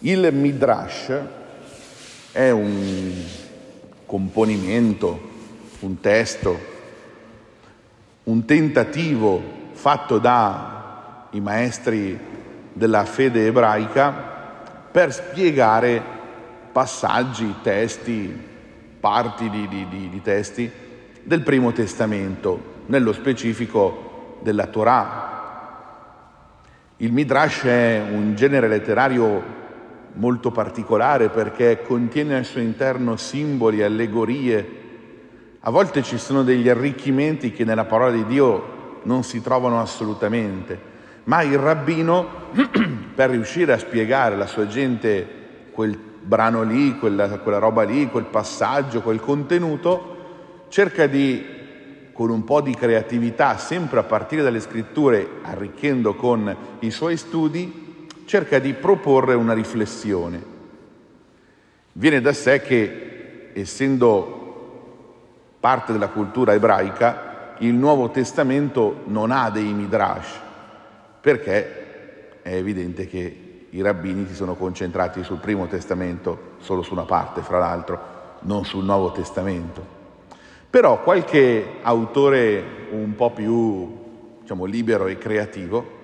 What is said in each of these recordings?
Il Midrash è un componimento, un testo, un tentativo fatto dai maestri della fede ebraica per spiegare passaggi, testi, parti di, di, di, di testi del Primo Testamento, nello specifico della Torah. Il Midrash è un genere letterario molto particolare perché contiene al suo interno simboli, allegorie. A volte ci sono degli arricchimenti che nella parola di Dio non si trovano assolutamente, ma il rabbino, per riuscire a spiegare alla sua gente quel brano lì, quella, quella roba lì, quel passaggio, quel contenuto, cerca di con un po' di creatività, sempre a partire dalle scritture, arricchendo con i suoi studi, cerca di proporre una riflessione. Viene da sé che, essendo parte della cultura ebraica, il Nuovo Testamento non ha dei midrash, perché è evidente che i rabbini si sono concentrati sul Primo Testamento, solo su una parte, fra l'altro, non sul Nuovo Testamento. Però qualche autore un po' più diciamo, libero e creativo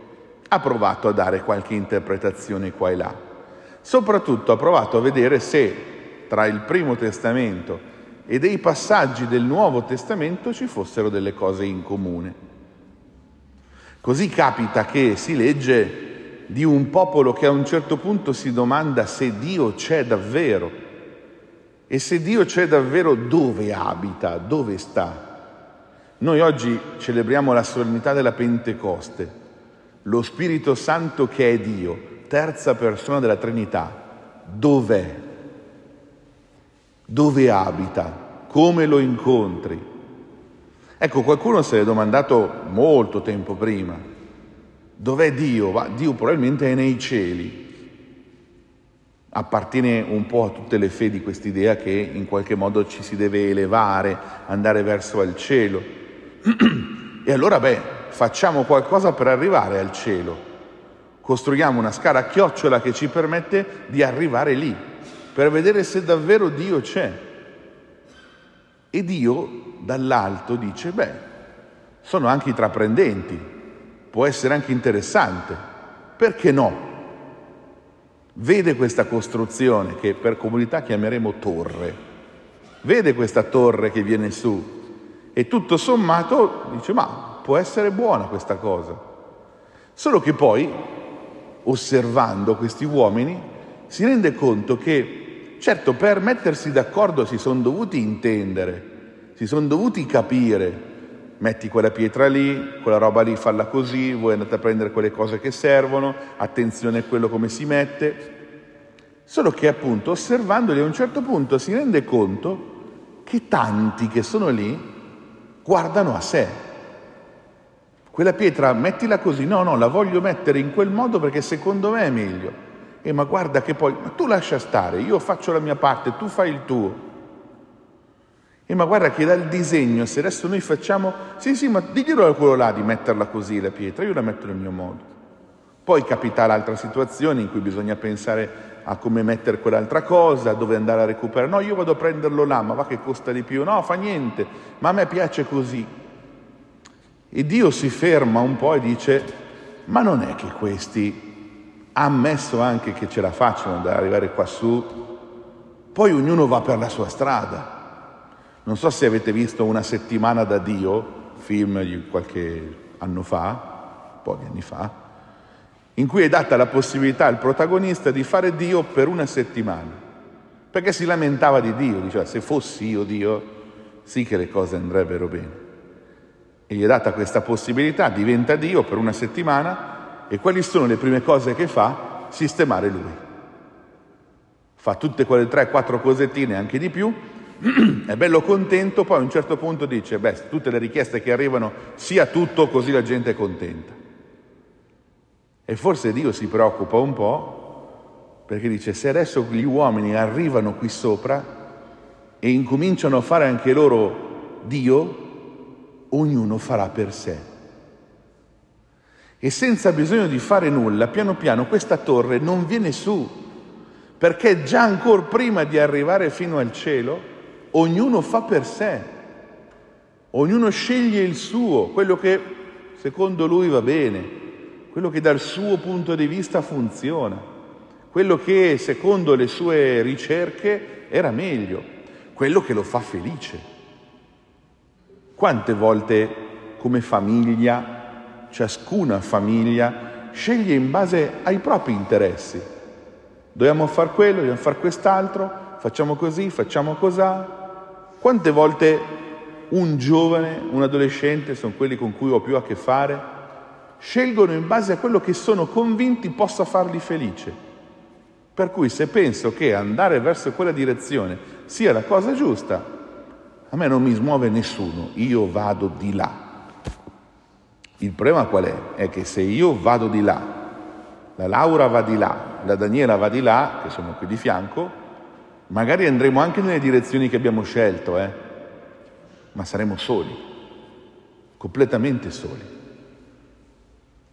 ha provato a dare qualche interpretazione qua e là. Soprattutto ha provato a vedere se tra il Primo Testamento e dei passaggi del Nuovo Testamento ci fossero delle cose in comune. Così capita che si legge di un popolo che a un certo punto si domanda se Dio c'è davvero e se Dio c'è davvero, dove abita, dove sta? Noi oggi celebriamo la solennità della Pentecoste, lo Spirito Santo che è Dio, terza persona della Trinità. Dov'è? Dove abita? Come lo incontri? Ecco, qualcuno si è domandato molto tempo prima, dov'è Dio? Ma Dio probabilmente è nei cieli appartiene un po' a tutte le fedi quest'idea che in qualche modo ci si deve elevare, andare verso il cielo. e allora, beh, facciamo qualcosa per arrivare al cielo. Costruiamo una scala a chiocciola che ci permette di arrivare lì, per vedere se davvero Dio c'è. E Dio dall'alto dice, beh, sono anche intraprendenti, può essere anche interessante, perché no? vede questa costruzione che per comunità chiameremo torre, vede questa torre che viene su e tutto sommato dice ma può essere buona questa cosa. Solo che poi, osservando questi uomini, si rende conto che certo per mettersi d'accordo si sono dovuti intendere, si sono dovuti capire, metti quella pietra lì, quella roba lì falla così, voi andate a prendere quelle cose che servono, attenzione a quello come si mette. Solo che appunto osservandoli a un certo punto si rende conto che tanti che sono lì guardano a sé. Quella pietra mettila così, no, no, la voglio mettere in quel modo perché secondo me è meglio. E ma guarda che poi, ma tu lascia stare, io faccio la mia parte, tu fai il tuo. E ma guarda che dal disegno, se adesso noi facciamo, sì sì, ma diglielo a quello là di metterla così la pietra, io la metto nel mio modo. Poi capita l'altra situazione in cui bisogna pensare a come mettere quell'altra cosa, dove andare a recuperare. No, io vado a prenderlo là, ma va che costa di più. No, fa niente, ma a me piace così. E Dio si ferma un po' e dice, ma non è che questi, ammesso anche che ce la facciano ad arrivare qua su, poi ognuno va per la sua strada. Non so se avete visto Una settimana da Dio, film di qualche anno fa, un po' di anni fa, in cui è data la possibilità al protagonista di fare Dio per una settimana, perché si lamentava di Dio, diceva se fossi io Dio, sì che le cose andrebbero bene. E gli è data questa possibilità, diventa Dio per una settimana e quali sono le prime cose che fa? Sistemare lui. Fa tutte quelle tre, quattro cosettine, anche di più, è bello contento, poi a un certo punto dice, beh, tutte le richieste che arrivano, sia tutto così la gente è contenta. E forse Dio si preoccupa un po' perché dice, se adesso gli uomini arrivano qui sopra e incominciano a fare anche loro Dio, ognuno farà per sé. E senza bisogno di fare nulla, piano piano questa torre non viene su, perché già ancora prima di arrivare fino al cielo, ognuno fa per sé, ognuno sceglie il suo, quello che secondo lui va bene, quello che dal suo punto di vista funziona, quello che secondo le sue ricerche era meglio, quello che lo fa felice. Quante volte come famiglia, ciascuna famiglia sceglie in base ai propri interessi, Dobbiamo fare quello, dobbiamo fare quest'altro, facciamo così, facciamo cos'ha. Quante volte un giovane, un adolescente, sono quelli con cui ho più a che fare, scelgono in base a quello che sono convinti possa farli felici. Per cui se penso che andare verso quella direzione sia la cosa giusta, a me non mi smuove nessuno, io vado di là. Il problema qual è? È che se io vado di là, la Laura va di là, la Daniela va di là, che sono qui di fianco, magari andremo anche nelle direzioni che abbiamo scelto, eh? ma saremo soli, completamente soli.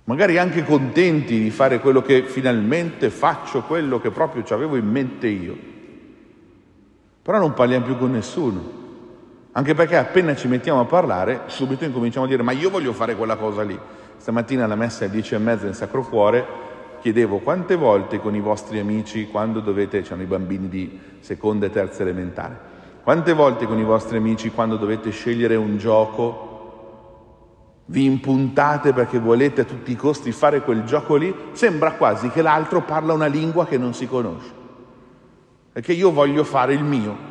Magari anche contenti di fare quello che finalmente faccio, quello che proprio ci avevo in mente io. Però non parliamo più con nessuno. Anche perché appena ci mettiamo a parlare, subito incominciamo a dire ma io voglio fare quella cosa lì. Stamattina alla messa alle dieci e mezza nel Sacro Cuore chiedevo quante volte con i vostri amici, quando dovete, c'erano i bambini di seconda e terza elementare, quante volte con i vostri amici, quando dovete scegliere un gioco, vi impuntate perché volete a tutti i costi fare quel gioco lì, sembra quasi che l'altro parla una lingua che non si conosce. Perché io voglio fare il mio.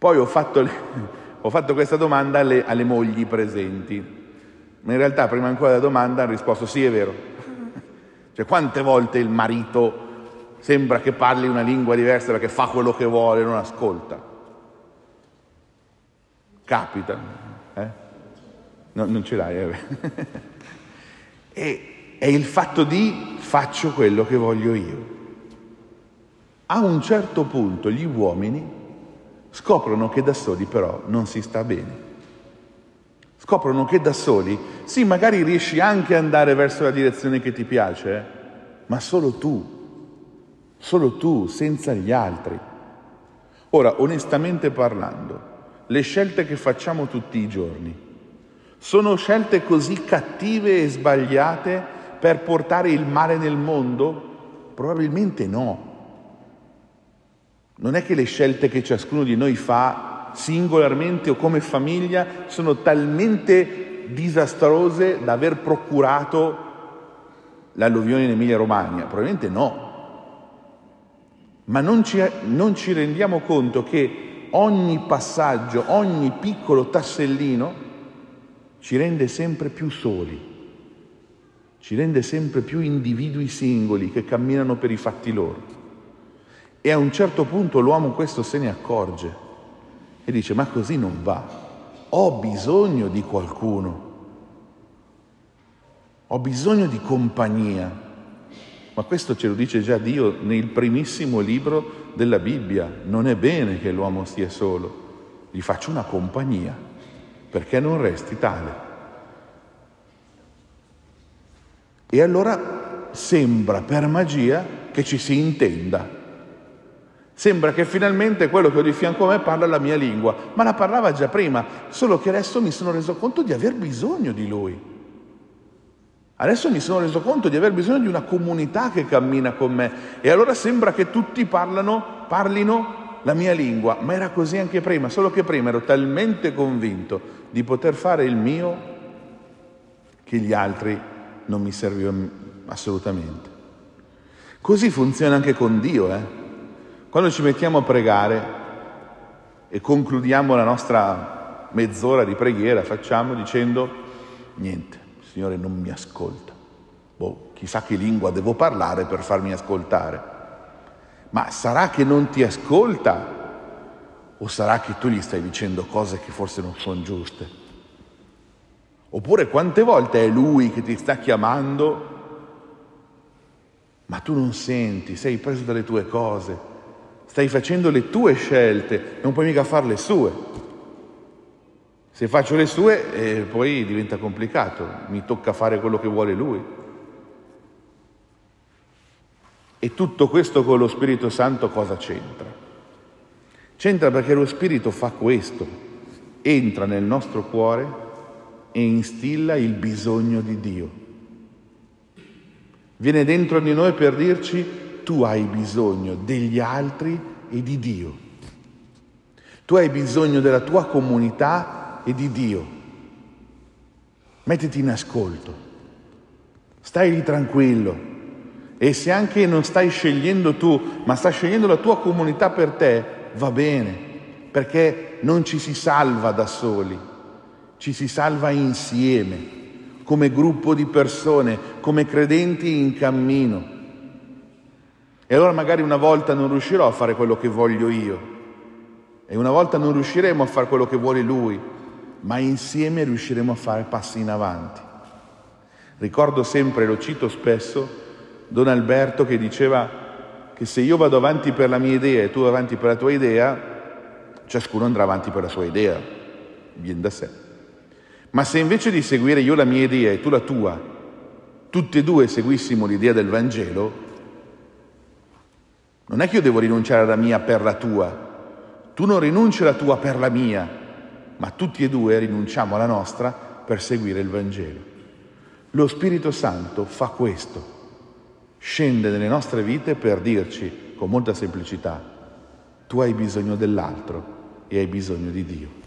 Poi ho fatto, le, ho fatto questa domanda alle, alle mogli presenti, ma in realtà prima ancora della domanda hanno risposto sì, è vero, cioè quante volte il marito sembra che parli una lingua diversa perché fa quello che vuole e non ascolta? Capita, eh? no, non ce l'hai. Eh? e, è il fatto di faccio quello che voglio io. A un certo punto gli uomini scoprono che da soli però non si sta bene. Scoprono che da soli, sì, magari riesci anche ad andare verso la direzione che ti piace, ma solo tu, solo tu, senza gli altri. Ora, onestamente parlando, le scelte che facciamo tutti i giorni sono scelte così cattive e sbagliate per portare il male nel mondo? Probabilmente no. Non è che le scelte che ciascuno di noi fa singolarmente o come famiglia sono talmente disastrose da aver procurato l'alluvione in Emilia Romagna? Probabilmente no. Ma non ci, non ci rendiamo conto che ogni passaggio, ogni piccolo tassellino ci rende sempre più soli, ci rende sempre più individui singoli che camminano per i fatti loro. E a un certo punto l'uomo questo se ne accorge e dice ma così non va, ho bisogno di qualcuno, ho bisogno di compagnia. Ma questo ce lo dice già Dio nel primissimo libro della Bibbia, non è bene che l'uomo stia solo, gli faccio una compagnia perché non resti tale. E allora sembra per magia che ci si intenda Sembra che finalmente quello che ho di fianco a me parla la mia lingua, ma la parlava già prima, solo che adesso mi sono reso conto di aver bisogno di lui. Adesso mi sono reso conto di aver bisogno di una comunità che cammina con me e allora sembra che tutti parlano, parlino la mia lingua, ma era così anche prima, solo che prima ero talmente convinto di poter fare il mio che gli altri non mi servivano assolutamente. Così funziona anche con Dio, eh? Quando ci mettiamo a pregare e concludiamo la nostra mezz'ora di preghiera, facciamo dicendo niente, il Signore non mi ascolta. Boh, chissà che lingua devo parlare per farmi ascoltare. Ma sarà che non ti ascolta o sarà che tu gli stai dicendo cose che forse non sono giuste? Oppure quante volte è lui che ti sta chiamando, ma tu non senti, sei preso dalle tue cose, Stai facendo le tue scelte, non puoi mica fare le sue. Se faccio le sue, eh, poi diventa complicato, mi tocca fare quello che vuole lui. E tutto questo con lo Spirito Santo cosa c'entra? C'entra perché lo Spirito fa questo, entra nel nostro cuore e instilla il bisogno di Dio. Viene dentro di noi per dirci tu hai bisogno degli altri e di Dio. Tu hai bisogno della tua comunità e di Dio. Mettiti in ascolto, stai lì tranquillo, e se anche non stai scegliendo tu, ma sta scegliendo la tua comunità per te, va bene, perché non ci si salva da soli, ci si salva insieme, come gruppo di persone, come credenti in cammino. E allora magari una volta non riuscirò a fare quello che voglio io, e una volta non riusciremo a fare quello che vuole lui, ma insieme riusciremo a fare passi in avanti. Ricordo sempre, lo cito spesso, Don Alberto che diceva che se io vado avanti per la mia idea e tu avanti per la tua idea, ciascuno andrà avanti per la sua idea, viene da sé. Ma se invece di seguire io la mia idea e tu la tua, tutti e due seguissimo l'idea del Vangelo, non è che io devo rinunciare alla mia per la tua, tu non rinunci alla tua per la mia, ma tutti e due rinunciamo alla nostra per seguire il Vangelo. Lo Spirito Santo fa questo scende nelle nostre vite per dirci con molta semplicità, tu hai bisogno dell'altro e hai bisogno di Dio.